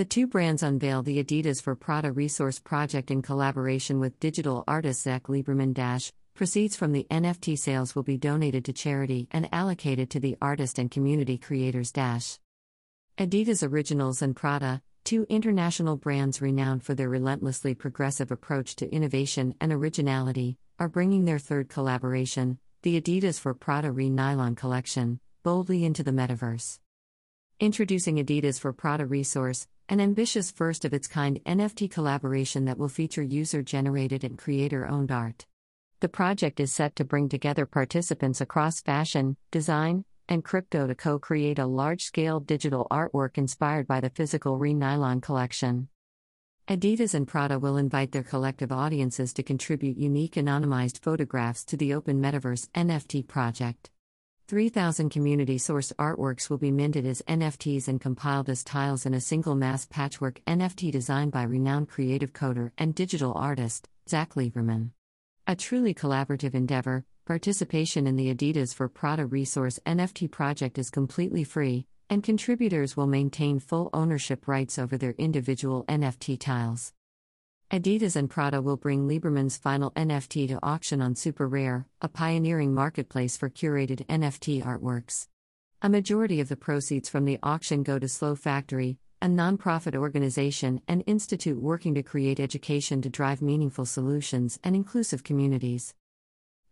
The two brands unveil the Adidas for Prada Resource Project in collaboration with digital artist Zach Lieberman. Proceeds from the NFT sales will be donated to charity and allocated to the artist and community creators. Adidas Originals and Prada, two international brands renowned for their relentlessly progressive approach to innovation and originality, are bringing their third collaboration, the Adidas for Prada Re Nylon collection, boldly into the metaverse. Introducing Adidas for Prada Resource, an ambitious first of its kind NFT collaboration that will feature user generated and creator owned art. The project is set to bring together participants across fashion, design, and crypto to co create a large scale digital artwork inspired by the physical Re Nylon collection. Adidas and Prada will invite their collective audiences to contribute unique anonymized photographs to the Open Metaverse NFT project. 3,000 community source artworks will be minted as NFTs and compiled as tiles in a single mass patchwork NFT designed by renowned creative coder and digital artist, Zach Lieberman. A truly collaborative endeavor, participation in the Adidas for Prada Resource NFT project is completely free, and contributors will maintain full ownership rights over their individual NFT tiles. Adidas and Prada will bring Lieberman's final NFT to auction on Super Rare, a pioneering marketplace for curated NFT artworks. A majority of the proceeds from the auction go to Slow Factory, a nonprofit organization and institute working to create education to drive meaningful solutions and inclusive communities.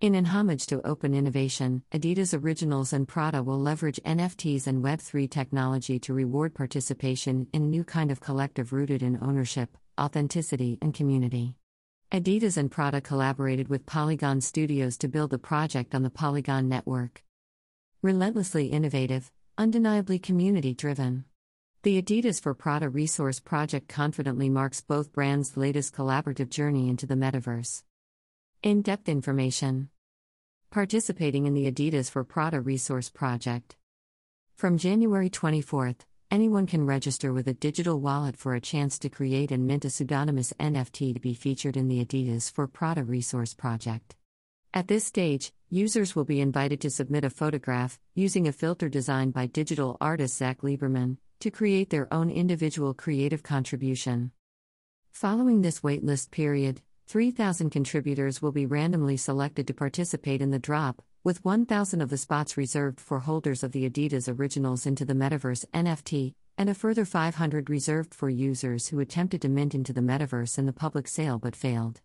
In an homage to open innovation, Adidas Originals and Prada will leverage NFTs and Web3 technology to reward participation in a new kind of collective rooted in ownership, authenticity, and community. Adidas and Prada collaborated with Polygon Studios to build the project on the Polygon network. Relentlessly innovative, undeniably community driven. The Adidas for Prada Resource Project confidently marks both brands' latest collaborative journey into the metaverse. In depth information Participating in the Adidas for Prada Resource Project. From January 24th, anyone can register with a digital wallet for a chance to create and mint a pseudonymous NFT to be featured in the Adidas for Prada Resource Project. At this stage, users will be invited to submit a photograph, using a filter designed by digital artist Zach Lieberman, to create their own individual creative contribution. Following this waitlist period, 3,000 contributors will be randomly selected to participate in the drop, with 1,000 of the spots reserved for holders of the Adidas Originals into the Metaverse NFT, and a further 500 reserved for users who attempted to mint into the Metaverse in the public sale but failed.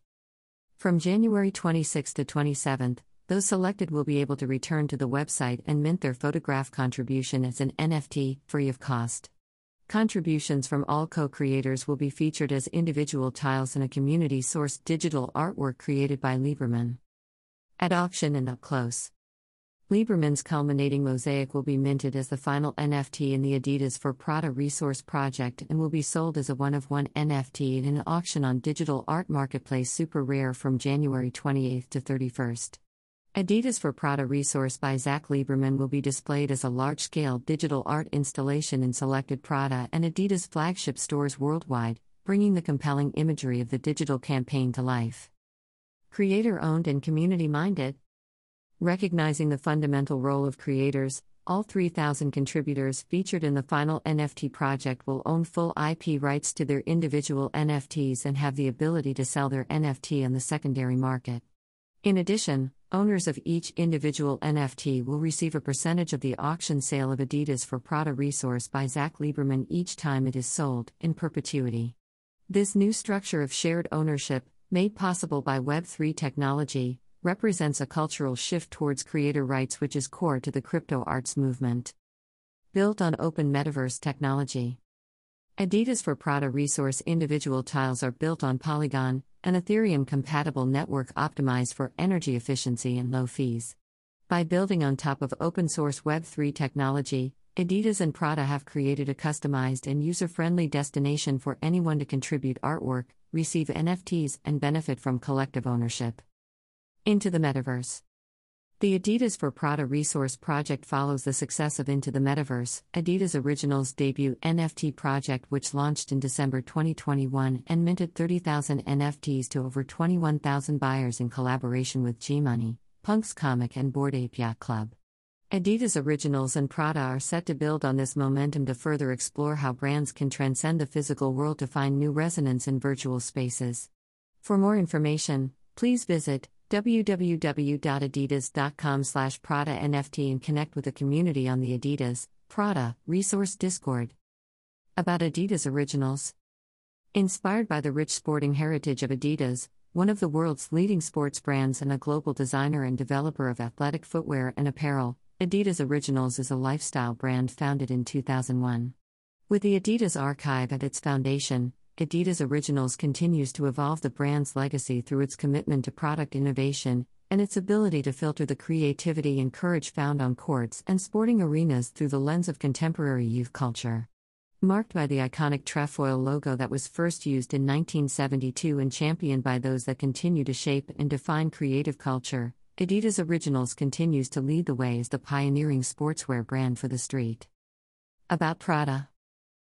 From January 26 to 27, those selected will be able to return to the website and mint their photograph contribution as an NFT, free of cost. Contributions from all co creators will be featured as individual tiles in a community sourced digital artwork created by Lieberman. At auction and up close. Lieberman's culminating mosaic will be minted as the final NFT in the Adidas for Prada resource project and will be sold as a one of one NFT in an auction on digital art marketplace Super Rare from January 28 to 31st. Adidas for Prada resource by Zach Lieberman will be displayed as a large scale digital art installation in selected Prada and Adidas flagship stores worldwide, bringing the compelling imagery of the digital campaign to life creator owned and community minded. Recognizing the fundamental role of creators, all 3,000 contributors featured in the final NFT project will own full IP rights to their individual NFTs and have the ability to sell their NFT on the secondary market. In addition, owners of each individual NFT will receive a percentage of the auction sale of Adidas for Prada Resource by Zach Lieberman each time it is sold, in perpetuity. This new structure of shared ownership, made possible by Web3 technology, represents a cultural shift towards creator rights which is core to the crypto arts movement. Built on open metaverse technology. Adidas for Prada resource individual tiles are built on Polygon, an Ethereum compatible network optimized for energy efficiency and low fees. By building on top of open source Web3 technology, Adidas and Prada have created a customized and user friendly destination for anyone to contribute artwork, receive NFTs, and benefit from collective ownership. Into the Metaverse. The Adidas for Prada resource project follows the success of Into the Metaverse, Adidas Originals debut NFT project, which launched in December 2021 and minted 30,000 NFTs to over 21,000 buyers in collaboration with G Money, Punks Comic, and Bored Ape Yacht Club. Adidas Originals and Prada are set to build on this momentum to further explore how brands can transcend the physical world to find new resonance in virtual spaces. For more information, please visit www.adidas.com/prada NFT and connect with the community on the Adidas Prada Resource Discord. About Adidas Originals. Inspired by the rich sporting heritage of Adidas, one of the world's leading sports brands and a global designer and developer of athletic footwear and apparel, Adidas Originals is a lifestyle brand founded in 2001. With the Adidas Archive at its foundation, Adidas Originals continues to evolve the brand's legacy through its commitment to product innovation and its ability to filter the creativity and courage found on courts and sporting arenas through the lens of contemporary youth culture. Marked by the iconic trefoil logo that was first used in 1972 and championed by those that continue to shape and define creative culture, Adidas Originals continues to lead the way as the pioneering sportswear brand for the street. About Prada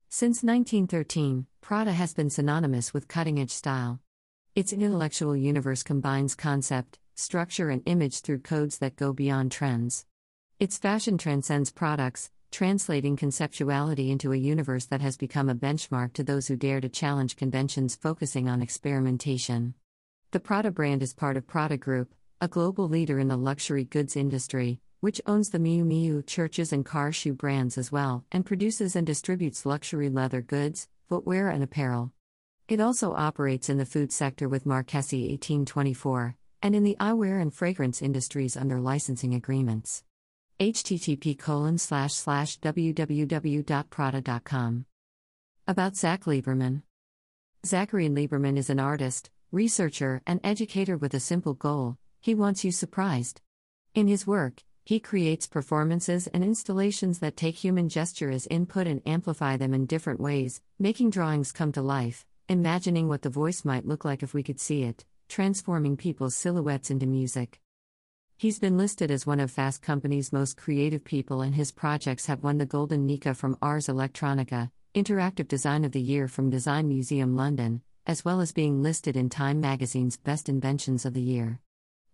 Since 1913, Prada has been synonymous with cutting edge style. Its intellectual universe combines concept, structure, and image through codes that go beyond trends. Its fashion transcends products, translating conceptuality into a universe that has become a benchmark to those who dare to challenge conventions focusing on experimentation. The Prada brand is part of Prada Group, a global leader in the luxury goods industry, which owns the Miu Miu Church's and Car Shoe brands as well, and produces and distributes luxury leather goods, footwear, and apparel. It also operates in the food sector with Marchesi 1824, and in the eyewear and fragrance industries under licensing agreements. http www.prada.com. About Zach Lieberman. Zachary Lieberman is an artist, researcher, and educator with a simple goal he wants you surprised. In his work, he creates performances and installations that take human gesture as input and amplify them in different ways, making drawings come to life, imagining what the voice might look like if we could see it, transforming people's silhouettes into music. He's been listed as one of Fast Company's most creative people, and his projects have won the Golden Nika from Ars Electronica, Interactive Design of the Year from Design Museum London, as well as being listed in Time magazine's Best Inventions of the Year.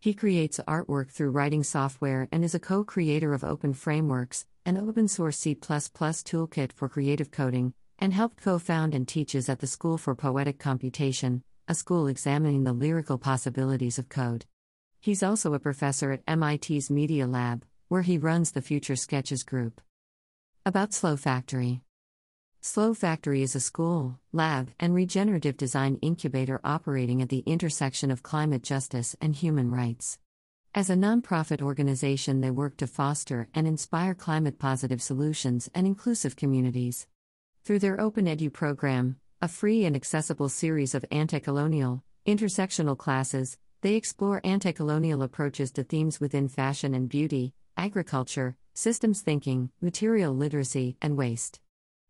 He creates artwork through writing software and is a co creator of Open Frameworks, an open source C toolkit for creative coding, and helped co found and teaches at the School for Poetic Computation, a school examining the lyrical possibilities of code. He's also a professor at MIT's Media Lab, where he runs the Future Sketches group. About Slow Factory Slow Factory is a school, lab, and regenerative design incubator operating at the intersection of climate justice and human rights. As a nonprofit organization, they work to foster and inspire climate positive solutions and inclusive communities. Through their Open Edu program, a free and accessible series of anti colonial, intersectional classes, they explore anti colonial approaches to themes within fashion and beauty, agriculture, systems thinking, material literacy, and waste.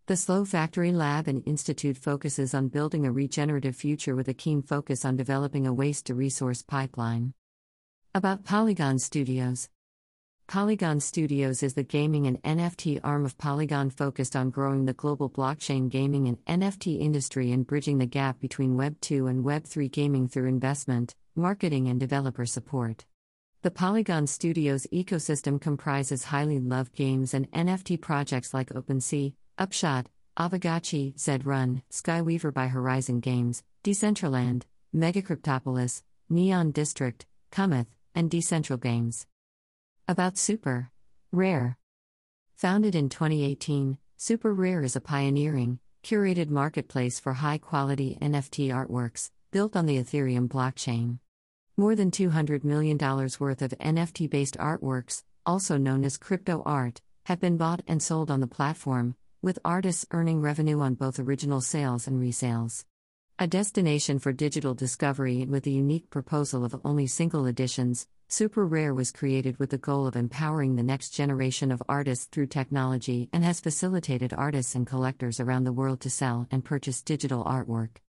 The Slow Factory Lab and Institute focuses on building a regenerative future with a keen focus on developing a waste to resource pipeline. About Polygon Studios Polygon Studios is the gaming and NFT arm of Polygon focused on growing the global blockchain gaming and NFT industry and bridging the gap between Web 2 and Web 3 gaming through investment, marketing, and developer support. The Polygon Studios ecosystem comprises highly loved games and NFT projects like OpenSea, Upshot, Aavegotchi, Zedrun, Skyweaver by Horizon Games, Decentraland, Megacryptopolis, Neon District, Cometh, and Decentral Games. About Super Rare. Founded in 2018, Super Rare is a pioneering, curated marketplace for high quality NFT artworks, built on the Ethereum blockchain. More than $200 million worth of NFT based artworks, also known as crypto art, have been bought and sold on the platform, with artists earning revenue on both original sales and resales. A destination for digital discovery and with a unique proposal of only single editions, Super Rare was created with the goal of empowering the next generation of artists through technology and has facilitated artists and collectors around the world to sell and purchase digital artwork.